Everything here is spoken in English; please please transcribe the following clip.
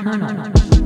eternal. eternal.